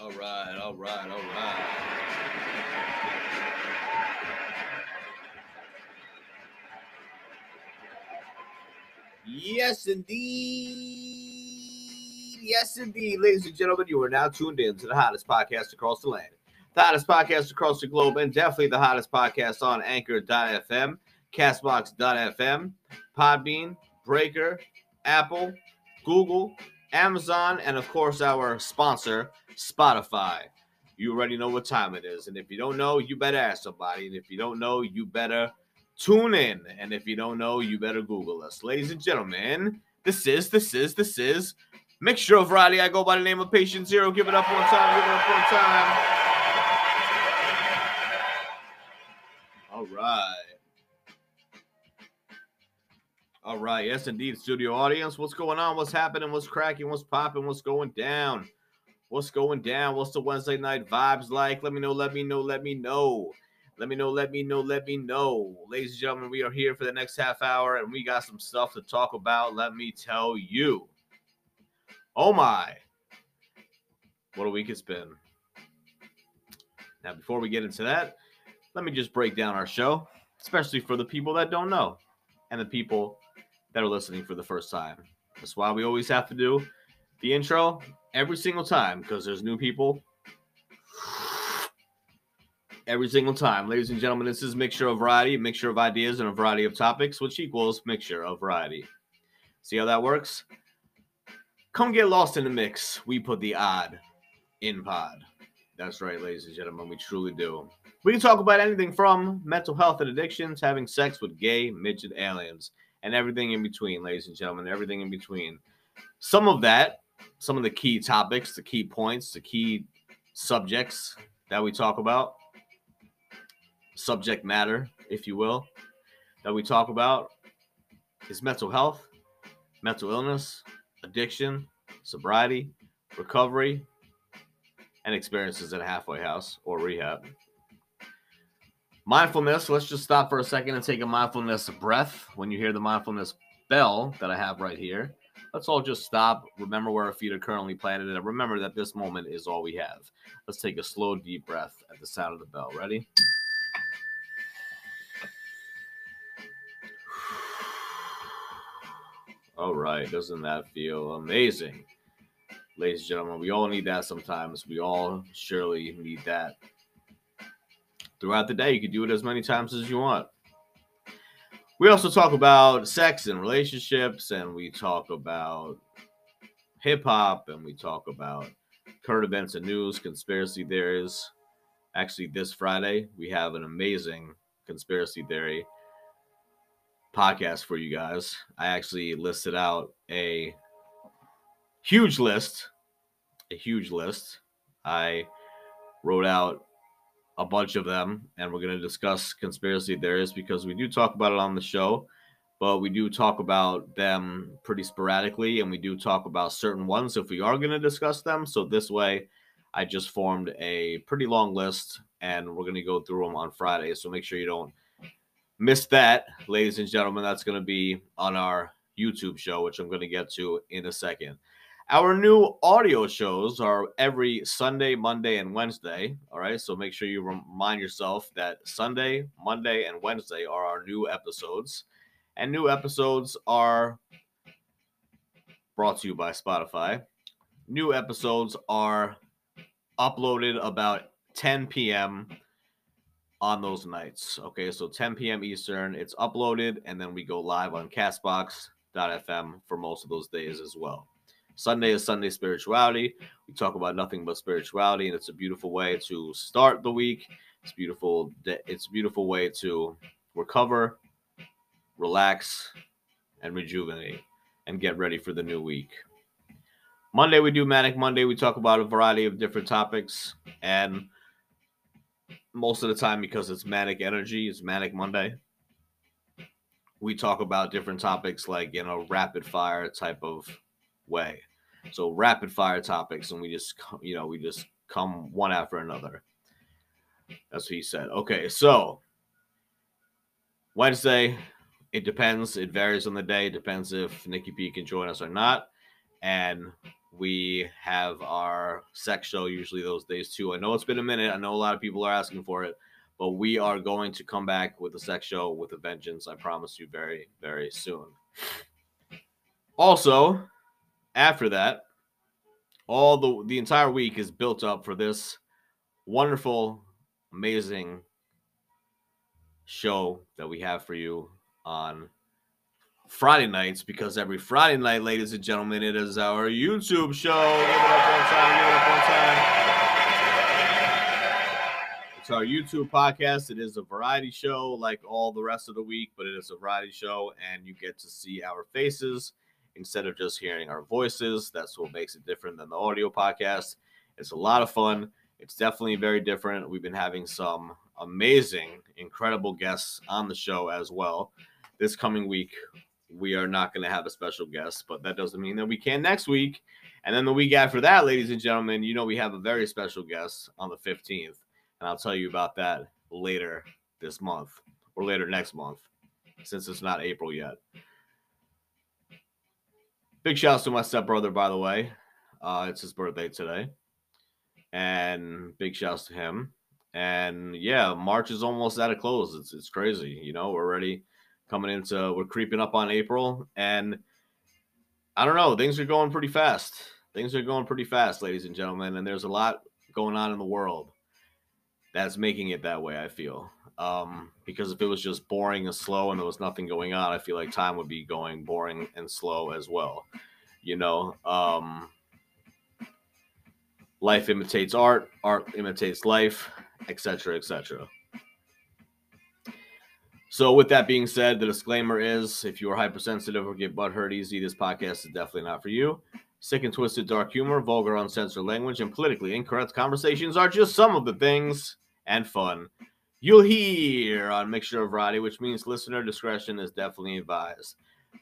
All right, all right, all right. Yes, indeed. Yes, indeed. Ladies and gentlemen, you are now tuned in to the hottest podcast across the land, the hottest podcast across the globe, and definitely the hottest podcast on Anchor.fm, Castbox.fm, Podbean, Breaker, Apple, Google, Amazon, and of course, our sponsor, Spotify. You already know what time it is. And if you don't know, you better ask somebody. And if you don't know, you better tune in. And if you don't know, you better Google us. Ladies and gentlemen, this is, this is, this is Mixture of Variety. I go by the name of Patient Zero. Give it up one time. Give it up one time. All right. All right. Yes, indeed. Studio audience. What's going on? What's happening? What's cracking? What's popping? What's going down? What's going down? What's the Wednesday night vibes like? Let me know. Let me know. Let me know. Let me know. Let me know. Let me know. Ladies and gentlemen, we are here for the next half hour and we got some stuff to talk about. Let me tell you. Oh my. What a week it's been. Now, before we get into that, let me just break down our show, especially for the people that don't know and the people that are listening for the first time. That's why we always have to do the intro every single time because there's new people every single time. Ladies and gentlemen, this is mixture of variety, mixture of ideas, and a variety of topics, which equals mixture of variety. See how that works? Come get lost in the mix. We put the odd in pod. That's right, ladies and gentlemen, we truly do. We can talk about anything from mental health and addictions, having sex with gay, midget aliens, and everything in between, ladies and gentlemen, everything in between. Some of that, some of the key topics, the key points, the key subjects that we talk about, subject matter, if you will, that we talk about is mental health, mental illness, addiction, sobriety, recovery, and experiences at a halfway house or rehab. Mindfulness, let's just stop for a second and take a mindfulness breath. When you hear the mindfulness bell that I have right here, let's all just stop, remember where our feet are currently planted, and remember that this moment is all we have. Let's take a slow, deep breath at the sound of the bell. Ready? All right, doesn't that feel amazing? Ladies and gentlemen, we all need that sometimes. We all surely need that. Throughout the day, you can do it as many times as you want. We also talk about sex and relationships, and we talk about hip hop, and we talk about current events and news, conspiracy theories. Actually, this Friday, we have an amazing conspiracy theory podcast for you guys. I actually listed out a huge list, a huge list. I wrote out a bunch of them, and we're going to discuss conspiracy theories because we do talk about it on the show, but we do talk about them pretty sporadically, and we do talk about certain ones if we are going to discuss them. So this way, I just formed a pretty long list, and we're going to go through them on Friday. So make sure you don't miss that, ladies and gentlemen. That's going to be on our YouTube show, which I'm going to get to in a second. Our new audio shows are every Sunday, Monday, and Wednesday. All right. So make sure you remind yourself that Sunday, Monday, and Wednesday are our new episodes. And new episodes are brought to you by Spotify. New episodes are uploaded about 10 p.m. on those nights. Okay. So 10 p.m. Eastern, it's uploaded, and then we go live on Castbox.fm for most of those days as well. Sunday is Sunday spirituality. We talk about nothing but spirituality, and it's a beautiful way to start the week. It's beautiful. It's a beautiful way to recover, relax, and rejuvenate, and get ready for the new week. Monday we do Manic Monday. We talk about a variety of different topics, and most of the time, because it's manic energy, it's Manic Monday. We talk about different topics like you know rapid fire type of way. So rapid fire topics, and we just you know we just come one after another. That's what he said. Okay, so Wednesday, it depends. It varies on the day. It depends if Nikki P can join us or not. And we have our sex show usually those days too. I know it's been a minute. I know a lot of people are asking for it, but we are going to come back with a sex show with a vengeance. I promise you very, very soon. Also, after that, all the the entire week is built up for this wonderful, amazing show that we have for you on Friday nights because every Friday night, ladies and gentlemen, it is our YouTube show. Give it up one time. Give it up one time. It's our YouTube podcast. It is a variety show like all the rest of the week, but it is a variety show, and you get to see our faces instead of just hearing our voices. That's what makes it different than the audio podcast. It's a lot of fun. It's definitely very different. We've been having some amazing, incredible guests on the show as well. This coming week, we are not going to have a special guest, but that doesn't mean that we can next week. And then the week after that, ladies and gentlemen, you know we have a very special guest on the 15th. And I'll tell you about that later this month or later next month, since it's not April yet. Big shouts to my stepbrother, by the way. Uh, it's his birthday today. And big shouts to him. And yeah, March is almost at a close. It's it's crazy. You know, we're already coming into we're creeping up on April. And I don't know, things are going pretty fast. Things are going pretty fast, ladies and gentlemen, and there's a lot going on in the world that's making it that way, I feel. Um, because if it was just boring and slow and there was nothing going on, I feel like time would be going boring and slow as well. You know, um, life imitates art, art imitates life, etc., etc. So, with that being said, the disclaimer is if you are hypersensitive or get butthurt easy, this podcast is definitely not for you. Sick and twisted dark humor, vulgar uncensored language, and politically incorrect conversations are just some of the things and fun you'll hear on Mixture of Variety, which means listener discretion is definitely advised.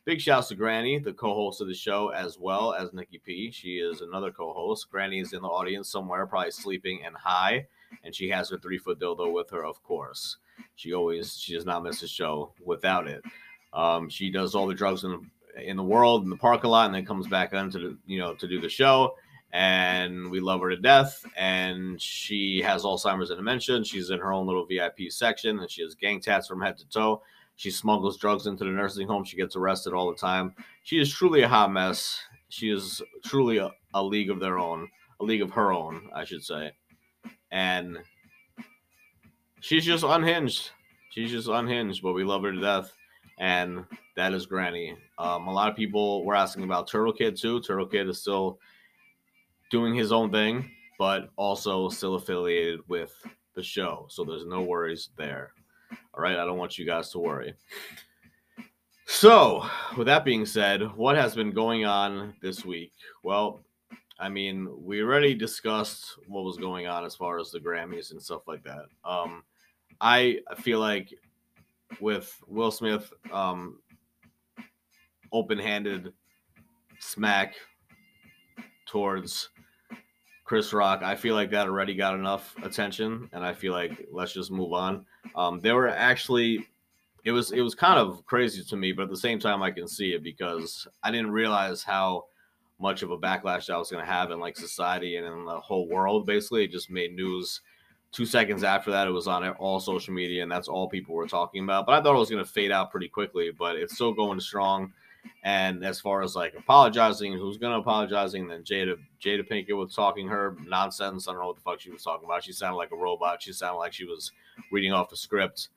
Big shouts to Granny, the co-host of the show, as well as Nikki P. She is another co-host. Granny is in the audience somewhere, probably sleeping and high, and she has her three-foot dildo with her, of course. She always she does not miss a show without it. Um, she does all the drugs in in the world in the parking lot, and then comes back on to the, you know to do the show and we love her to death. And she has Alzheimer's and dementia. And she's in her own little VIP section, and she has gang tats from head to toe. She smuggles drugs into the nursing home. She gets arrested all the time. She is truly a hot mess. She is truly a, a league of their own, a league of her own, I should say. And she's just unhinged. She's just unhinged, but we love her to death. And that is Granny. Um, a lot of people were asking about Turtle Kid too. Turtle Kid is still doing his own thing, but also still affiliated with the show. So there's no worries there. All right. I don't want you guys to worry. So, with that being said, what has been going on this week? Well, I mean, we already discussed what was going on as far as the Grammys and stuff like that. Um, I feel like with Will Smith, um, open-handed smack towards Chris Rock, I feel like that already got enough attention, and I feel like let's just move on. Um, there were actually, it was it was kind of crazy to me, but at the same time, I can see it because I didn't realize how much of a backlash that was going to have in like society and in the whole world. Basically, it just made news. Two seconds after that, it was on all social media, and that's all people were talking about. But I thought it was going to fade out pretty quickly, but it's still going strong. And as far as like apologizing, who's gonna apologizing? Then Jada Jada Pinkett was talking her nonsense. I don't know what the fuck she was talking about. She sounded like a robot. She sounded like she was reading off a script,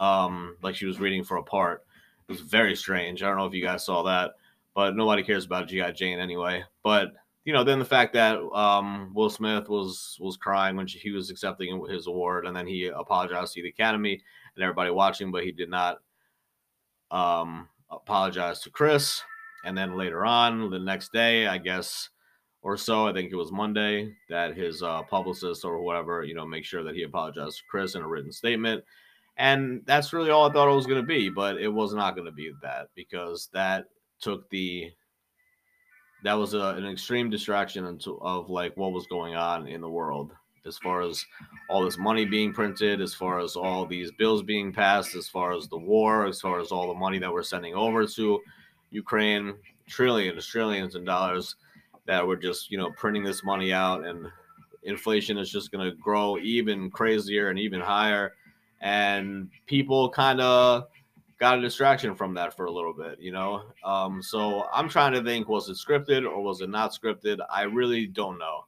um, like she was reading for a part. It was very strange. I don't know if you guys saw that, but nobody cares about GI Jane anyway. But you know, then the fact that um, Will Smith was was crying when she, he was accepting his award, and then he apologized to the Academy and everybody watching, but he did not um, apologized to Chris. And then later on, the next day, I guess, or so, I think it was Monday, that his uh, publicist or whatever, you know, make sure that he apologized to Chris in a written statement. And that's really all I thought it was going to be, but it was not going to be that because that took the that was a, an extreme distraction into, of like what was going on in the world as far as all this money being printed, as far as all these bills being passed, as far as the war, as far as all the money that we're sending over to Ukraine, trillions, trillions of dollars that we're just, you know, printing this money out and inflation is just going to grow even crazier and even higher. And people kind of got a distraction from that for a little bit, you know? Um, so I'm trying to think was it scripted or was it not scripted? I really don't know.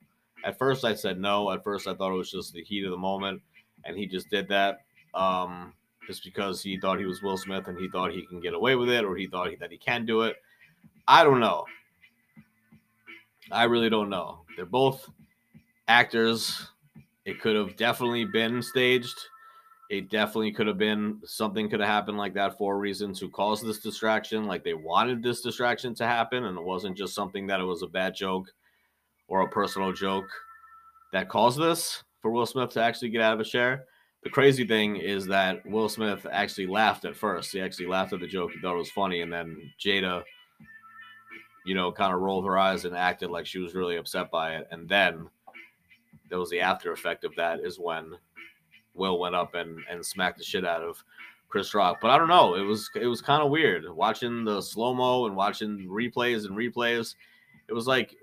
At first, I said no. At first, I thought it was just the heat of the moment, and he just did that um, just because he thought he was Will Smith and he thought he can get away with it or he thought he, that he can do it. I don't know. I really don't know. They're both actors. It could have definitely been staged. It definitely could have been something could have happened like that for a reason to cause this distraction. Like they wanted this distraction to happen, and it wasn't just something that it was a bad joke or a personal joke that caused this for Will Smith to actually get out of a chair. The crazy thing is that Will Smith actually laughed at first. He actually laughed at the joke. He thought it was funny. And then Jada, you know, kind of rolled her eyes and acted like she was really upset by it. And then there was the after effect of that is when Will went up and, and smacked the shit out of Chris Rock. But I don't know. It was it was kind of weird watching the slow mo and watching replays and replays. It was like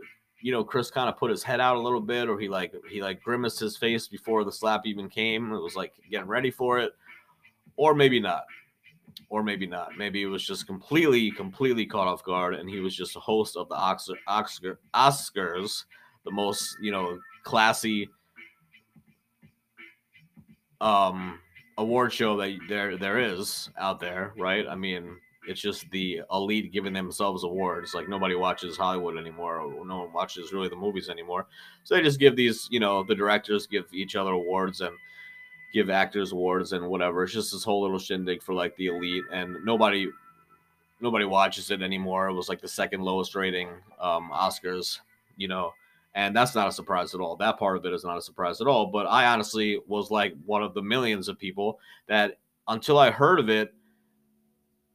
you know, Chris kind of put his head out a little bit, or he like he like grimaced his face before the slap even came. It was like getting ready for it, or maybe not, or maybe not. Maybe it was just completely, completely caught off guard, and he was just a host of the Oscar, Oscar Oscars, the most you know classy um award show that there there is out there, right? I mean, it's just the elite giving themselves awards. Like nobody watches Hollywood anymore. Or no one watches really the movies anymore. So they just give these, you know, the directors give each other awards and give actors awards and whatever. It's just this whole little shindig for like the elite, and nobody nobody watches it anymore. It was like the second lowest rating um, Oscars, you know. And that's not a surprise at all. That part of it is not a surprise at all. But I honestly was like one of the millions of people that until I heard of it,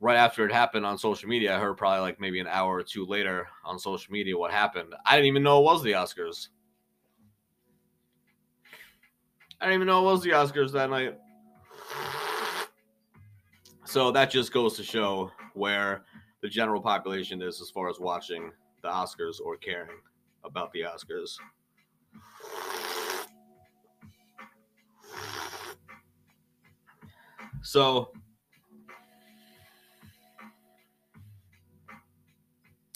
right after it happened on social media, I heard probably like maybe an hour or two later on social media what happened. I didn't even know it was the Oscars. I didn't even know it was the Oscars that night. So that just goes to show where the general population is as far as watching the Oscars or caring about the Oscars. So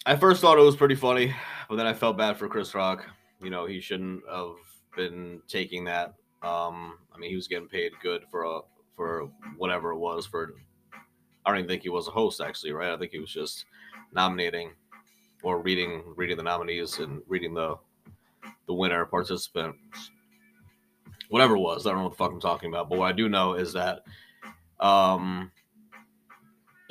I first thought it was pretty funny, but then I felt bad for Chris Rock. You know, he shouldn't have been taking that. Um, I mean, he was getting paid good for a for whatever it was. For I don't even think he was a host actually, right? I think he was just nominating or reading reading the nominees and reading the the winner participants, whatever it was. I don't know what the fuck I'm talking about, but what I do know is that um,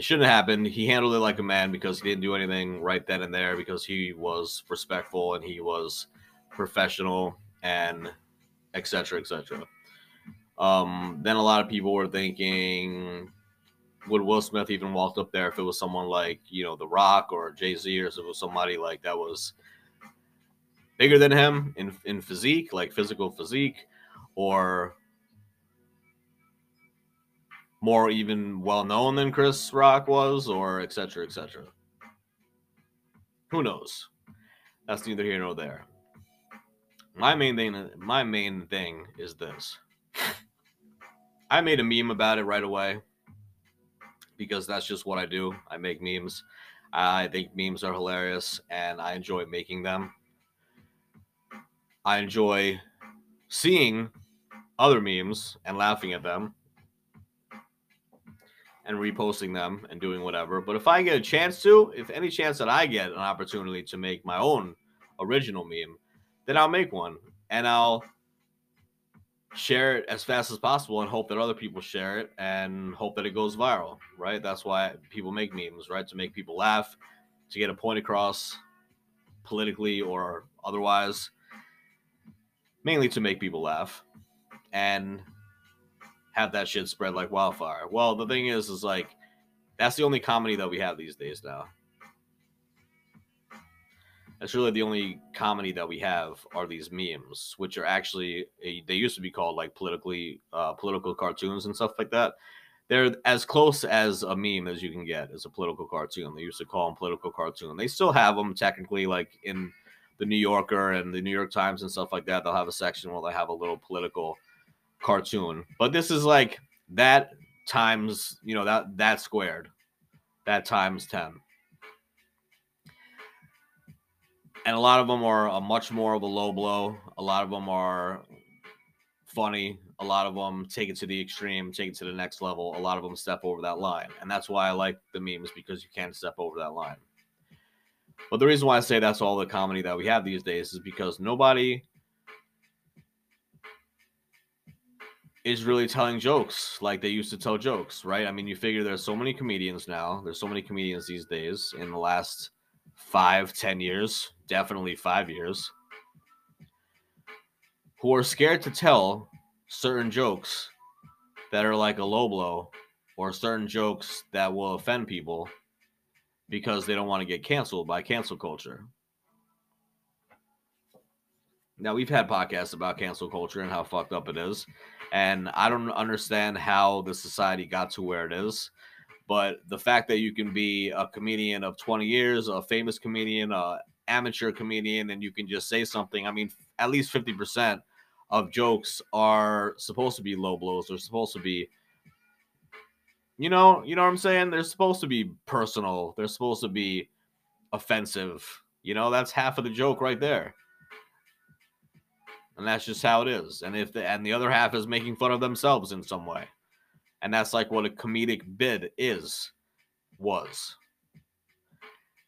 it shouldn't have happened. He handled it like a man because he didn't do anything right then and there because he was respectful and he was professional and etc. etc. Um, then a lot of people were thinking, would Will Smith even walked up there if it was someone like you know The Rock or Jay Z or if it was somebody like that was bigger than him in in physique, like physical physique, or more even well known than Chris Rock was, or et cetera, et cetera. Who knows? That's neither here nor there. My main thing, my main thing is this. I made a meme about it right away because that's just what I do. I make memes. I think memes are hilarious and I enjoy making them. I enjoy seeing other memes and laughing at them and reposting them and doing whatever. But if I get a chance to, if any chance that I get an opportunity to make my own original meme, then I'll make one and I'll share it as fast as possible and hope that other people share it and hope that it goes viral, right? That's why people make memes, right? To make people laugh, to get a point across politically or otherwise, mainly to make people laugh. And have that shit spread like wildfire. Well, the thing is, is like that's the only comedy that we have these days now. That's really the only comedy that we have are these memes, which are actually they used to be called like politically uh, political cartoons and stuff like that. They're as close as a meme as you can get as a political cartoon. They used to call them political cartoon. They still have them technically, like in the New Yorker and the New York Times and stuff like that. They'll have a section where they have a little political cartoon. But this is like that times, you know, that that squared, that times ten. and a lot of them are a much more of a low blow. A lot of them are funny. A lot of them take it to the extreme, take it to the next level. A lot of them step over that line, and that's why I like the memes because you can't step over that line. But the reason why I say that's all the comedy that we have these days is because nobody is really telling jokes like they used to tell jokes, right? I mean, you figure there's so many comedians now. There's so many comedians these days in the last five, ten years, definitely five years, who are scared to tell certain jokes that are like a low blow or certain jokes that will offend people because they don't want to get canceled by cancel culture. Now, we've had podcasts about cancel culture and how fucked up it is. And I don't understand how the society got to where it is. But the fact that you can be a comedian of 20 years, a famous comedian, a amateur comedian, and you can just say something. I mean, at least 50% of jokes are supposed to be low blows. They're supposed to be, you know, you know what I'm saying? They're supposed to be personal. They're supposed to be offensive. You know, that's half of the joke right there. And that's just how it is. And if the and the other half is making fun of themselves in some way. And that's like what a comedic bid is, was.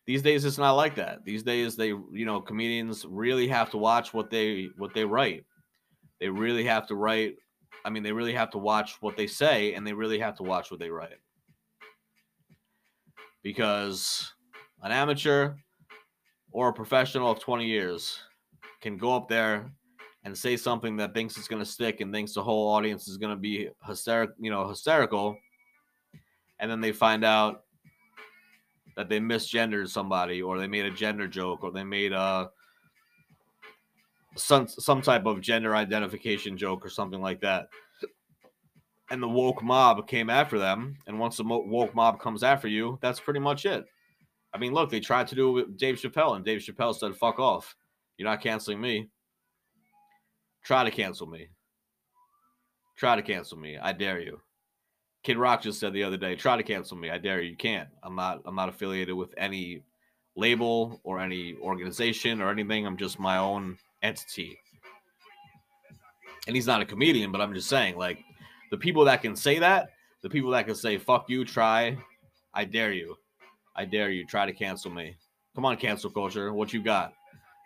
These days it's not like that. These days they, you know, comedians really have to watch what they what they write. They really have to write I mean, they really have to watch what they say and they really have to watch what they write. Because an amateur or a professional of 20 years can go up there and say something that thinks it's going to stick and thinks the whole audience is going to be hysterical, you know, hysterical, and then they find out that they misgendered somebody or they made a gender joke or they made a some some type of gender identification joke or something like that. And the woke mob came after them, and once the woke mob comes after you, that's pretty much it. I mean, look, they tried to do it with Dave Chappelle, and Dave Chappelle said, "Fuck off! You're not canceling me." Try to cancel me. Try to cancel me. I dare you. Kid Rock just said the other day, try to cancel me. I dare you. You can't. I'm not I'm not affiliated with any label or any organization or anything. I'm just my own entity. And he's not a comedian, but I'm just saying, like, the people that can say that, the people that can say, fuck you, try, I dare you. I dare you. Try to cancel me. Come on, cancel culture. What you got?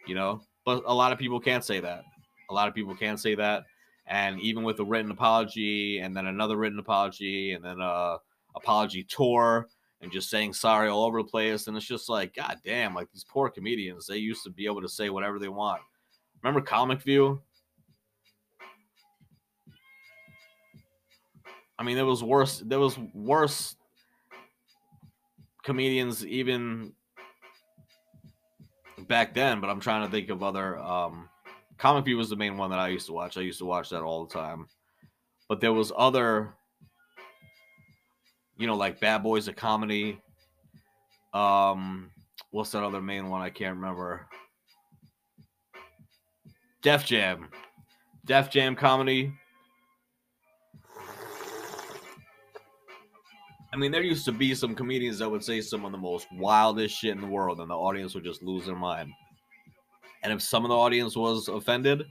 You know? But a lot of people can't say that. A lot of people can say that. And even with a written apology and then another written apology and then a apology tour and just saying sorry all over the place. And it's just like, God damn, like these poor comedians, they used to be able to say whatever they want. Remember Comic View? I mean, there was worse. There was worse comedians even back then. But I'm trying to think of other um, Comic View was the main one that I used to watch. I used to watch that all the time. But there was other, you know, like Bad Boys of Comedy. Um, what's that other main one? I can't remember. Def Jam. Def Jam comedy. I mean, there used to be some comedians that would say some of the most wildest shit in the world, and the audience would just lose their mind. And if some of the audience was offended,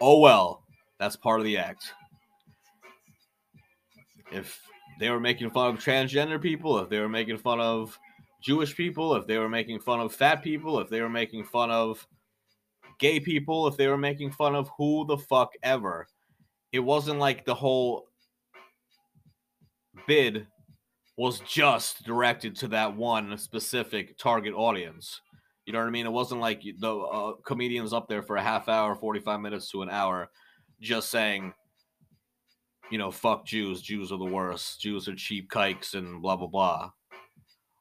oh well, that's part of the act. If they were making fun of transgender people, if they were making fun of Jewish people, if they were making fun of fat people, if they were making fun of gay people, if they were making fun of who the fuck ever, it wasn't like the whole bid was just directed to that one specific target audience. You know what I mean? It wasn't like the uh, comedians up there for a half hour, 45 minutes to an hour, just saying, you know, fuck Jews. Jews are the worst. Jews are cheap kikes and blah, blah, blah.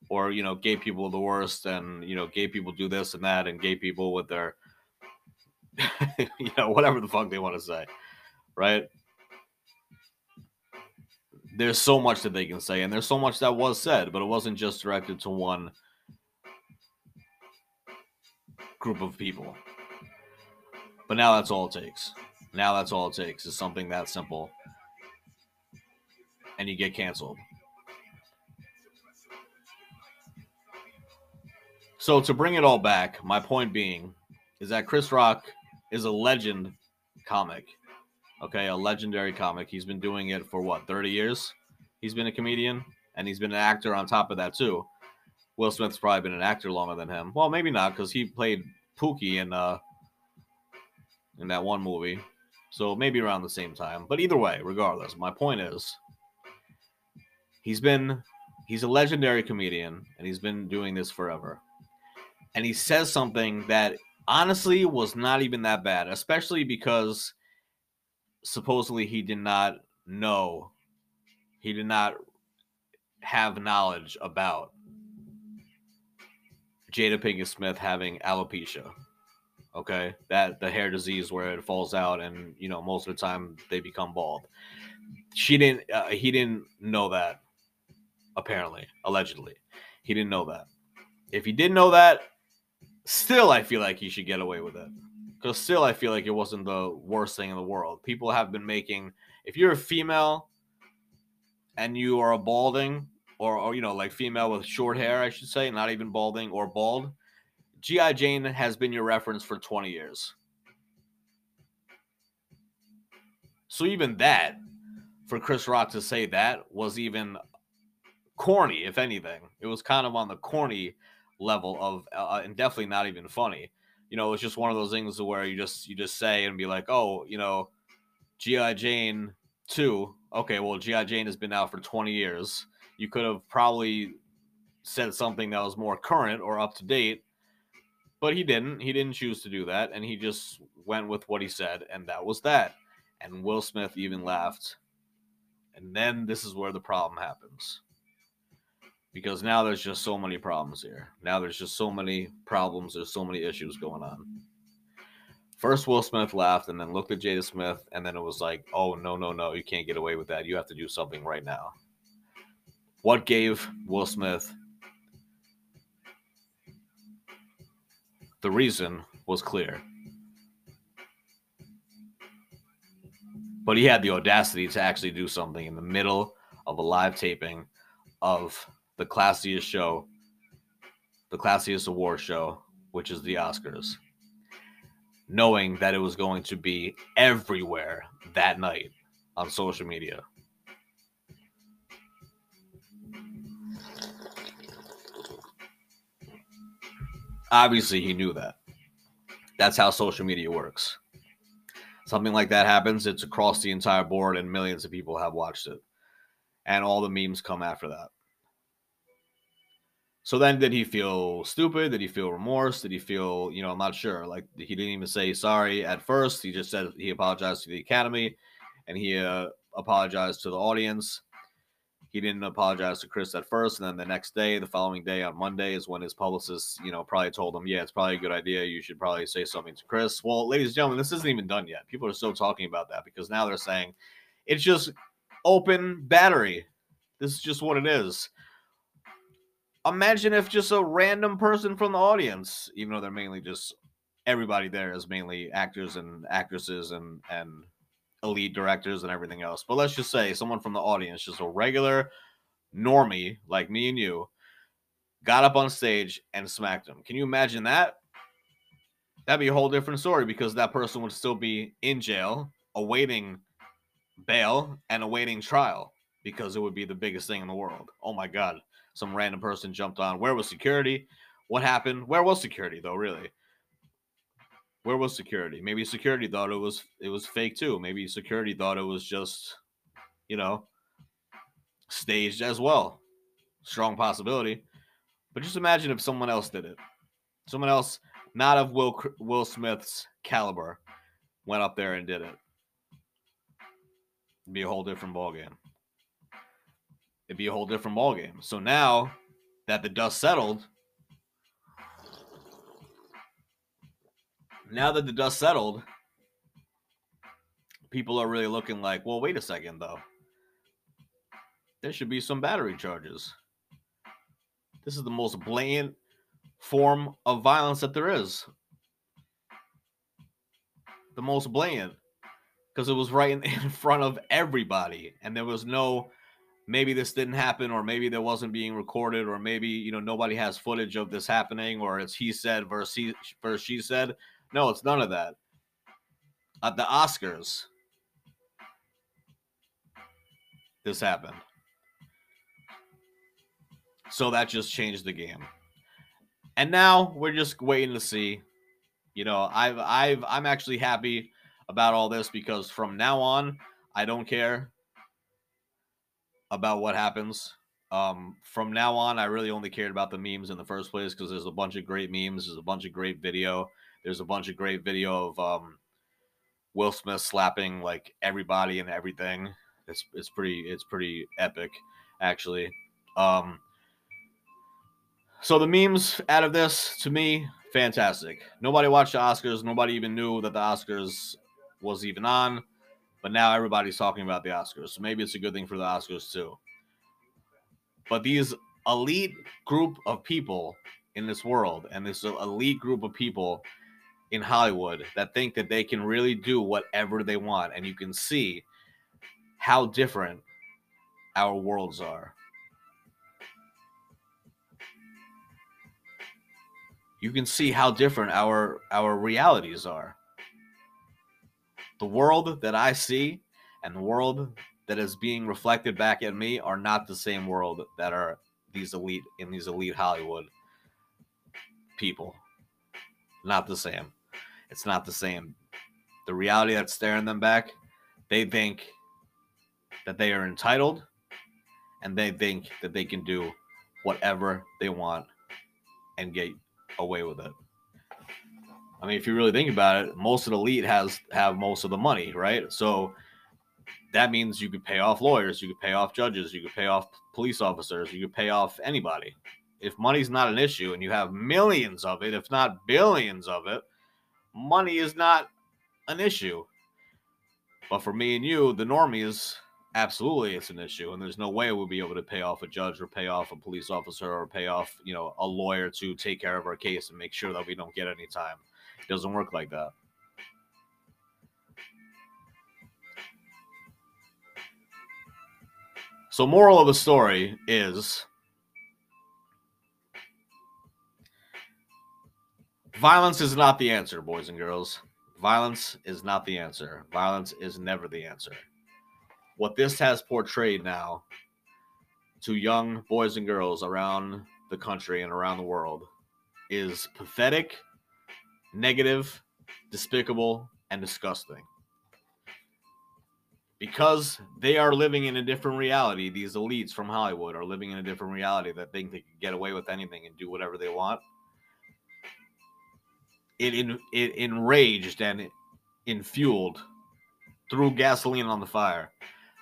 or you know, gay people are the worst, and you know, gay people do this and that, and gay people with their, you know, whatever the fuck they want to say, right? There's so much that they can say, and there's so much that was said, but it wasn't just directed to one group of people. But now that's all it takes. Now that's all it takes is something that simple. And you get canceled. So to bring it all back, my point being is that Chris Rock is a legend comic. Okay, a legendary comic. He's been doing it for what, 30 years? He's been a comedian and he's been an actor on top of that too. Will Smith's probably been an actor longer than him. Well, maybe not because he played Pookie in uh in that one movie. So maybe around the same time. But either way, regardless, my point is he's been he's a legendary comedian and he's been doing this forever. And he says something that honestly was not even that bad, especially because supposedly he did not know he did not have knowledge about Jada Pinkett Smith having alopecia. Okay, that the hair disease where it falls out, and you know most of the time they become bald. She didn't. Uh, he didn't know that. Apparently, allegedly, he didn't know that. If he didn't know that, still I feel like he should get away with it. Because still I feel like it wasn't the worst thing in the world. People have been making. If you're a female and you are a balding, or, or you know, like female with short hair, I should say, not even balding or bald, G.I. Jane has been your reference for 20 years. So even that, for Chris Rock to say that was even corny, if anything. It was kind of on the corny level of, uh, and definitely not even funny. You know, it's just one of those things where you just you just say and be like, oh, you know, G.I. Jane two. Okay, well, G.I. Jane has been out for 20 years you could have probably said something that was more current or up to date, but he didn't. He didn't choose to do that, and he just went with what he said, and that was that. And Will Smith even laughed. And then this is where the problem happens. Because now there's just so many problems here. Now there's just so many problems. There's so many issues going on. First, Will Smith laughed and then looked at Jada Smith, and then it was like, oh, no, no, no, you can't get away with that. You have to do something right now. What gave Will Smith the reason was clear. But he had the audacity to actually do something in the middle of a live taping of the classiest show, the classiest award show, which is the Oscars, knowing that it was going to be everywhere that night on social media. Obviously, he knew that. That's how social media works. Something like that happens, it's across the entire board, and millions of people have watched it. And all the memes come after that. So then, did he feel stupid? Did he feel remorse? Did he feel, you know, I'm not sure. Like, he didn't even say sorry at first. He just said he apologized to the Academy and he uh, apologized to the audience he didn't apologize to Chris at first, and then the next day, the following day on Monday, is when his publicist, you know, probably told him, "Yeah, it's probably a good idea. You should probably say something to Chris." Well, ladies and gentlemen, this isn't even done yet. People are still talking about that because now they're saying it's just open battery. This is just what it is. Imagine if just a random person from the audience, even though they're mainly just everybody there is mainly actors and actresses and and elite directors and everything else. But let's just say someone from the audience, just a regular normie like me and you, got up on stage and smacked him. Can you imagine that? That'd be a whole different story because that person would still be in jail, awaiting bail and awaiting trial because it would be the biggest thing in the world. Oh my God. Some random person jumped on. Where was security? What happened? Where was security, though, really? Where was security? Maybe security thought it was it was fake too. Maybe security thought it was just, you know, staged as well. Strong possibility. But just imagine if someone else did it. Someone else not of Will Will Smith's caliber went up there and did it. It'd be a whole different ball game. It'd be a whole different ball game. So now that the dust settled, now that the dust settled, people are really looking like, well, wait a second, though. There should be some battery charges. This is the most blatant form of violence that there is. The most blatant. Because it was right in, in front of everybody. And there was no maybe this didn't happen or maybe there wasn't being recorded or maybe you know nobody has footage of this happening or it's he said versus, he, versus she said no it's none of that at the oscars this happened so that just changed the game and now we're just waiting to see you know i've i've i'm actually happy about all this because from now on i don't care about what happens. Um, from now on, I really only cared about the memes in the first place because there's a bunch of great memes. There's a bunch of great video. There's a bunch of great video of um, Will Smith slapping like everybody and everything. It's it's pretty it's pretty epic, actually. Um, so the memes out of this, to me, fantastic. Nobody watched the Oscars. Nobody even knew that the Oscars was even on. But now everybody's talking about the Oscars. So maybe it's a good thing for the Oscars too. But these elite group of people in this world and this elite group of people in Hollywood that think that they can really do whatever they want. And you can see how different our worlds are. You can see how different our our realities are the world that I see and the world that is being reflected back at me are not the same world that are these elite in these elite Hollywood people. Not the same. It's not the same. The reality that's staring them back, they think that they are entitled and they think that they can do whatever they want and get away with it. I mean, if you really think about it, most of the elite has have most of the money, right? So that means you could pay off lawyers, you could pay off judges, you could pay off police officers, you could pay off anybody. If money's not an issue and you have millions of it, if not billions of it, money is not an issue. But for me and you, the normies, absolutely it's an issue. And there's no way we'll be able to pay off a judge or pay off a police officer or pay off, you know, a lawyer to take care of our case and make sure that we don't get any time. It doesn't work like that. So, moral of the story is violence is not the answer, boys and girls. Violence is not the answer. Violence is never the answer. What this has portrayed now to young boys and girls around the country and around the world is pathetic negative, despicable, and disgusting. Because they are living in a different reality, these elites from Hollywood are living in a different reality that think they can get away with anything and do whatever they want. It, in, it enraged and infueled threw gasoline on the fire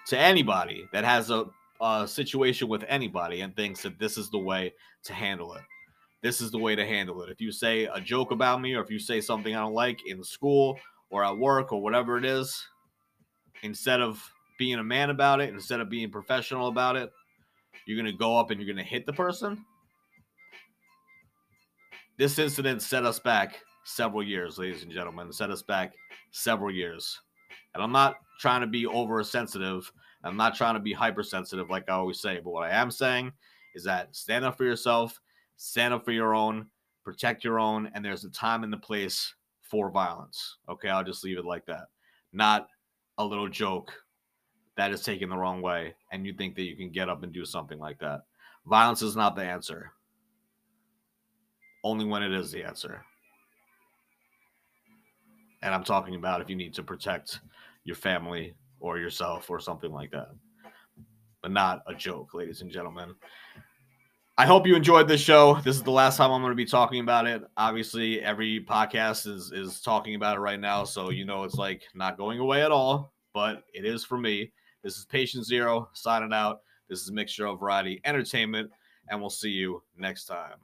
to anybody that has a, a situation with anybody and thinks that this is the way to handle it this is the way to handle it. If you say a joke about me or if you say something I don't like in school or at work or whatever it is, instead of being a man about it, instead of being professional about it, you're going to go up and you're going to hit the person. This incident set us back several years, ladies and gentlemen, set us back several years. And I'm not trying to be oversensitive. I'm not trying to be hypersensitive like I always say. But what I am saying is that stand up for yourself stand up for your own, protect your own, and there's a time and the place for violence. Okay, I'll just leave it like that. Not a little joke that is taken the wrong way, and you think that you can get up and do something like that. Violence is not the answer, only when it is the answer. And I'm talking about if you need to protect your family or yourself or something like that. But not a joke, ladies and gentlemen. I hope you enjoyed this show. This is the last time I'm going to be talking about it. Obviously, every podcast is is talking about it right now, so you know it's like not going away at all. But it is for me. This is Patient Zero signing out. This is a mixture of variety entertainment. and we'll see you next time.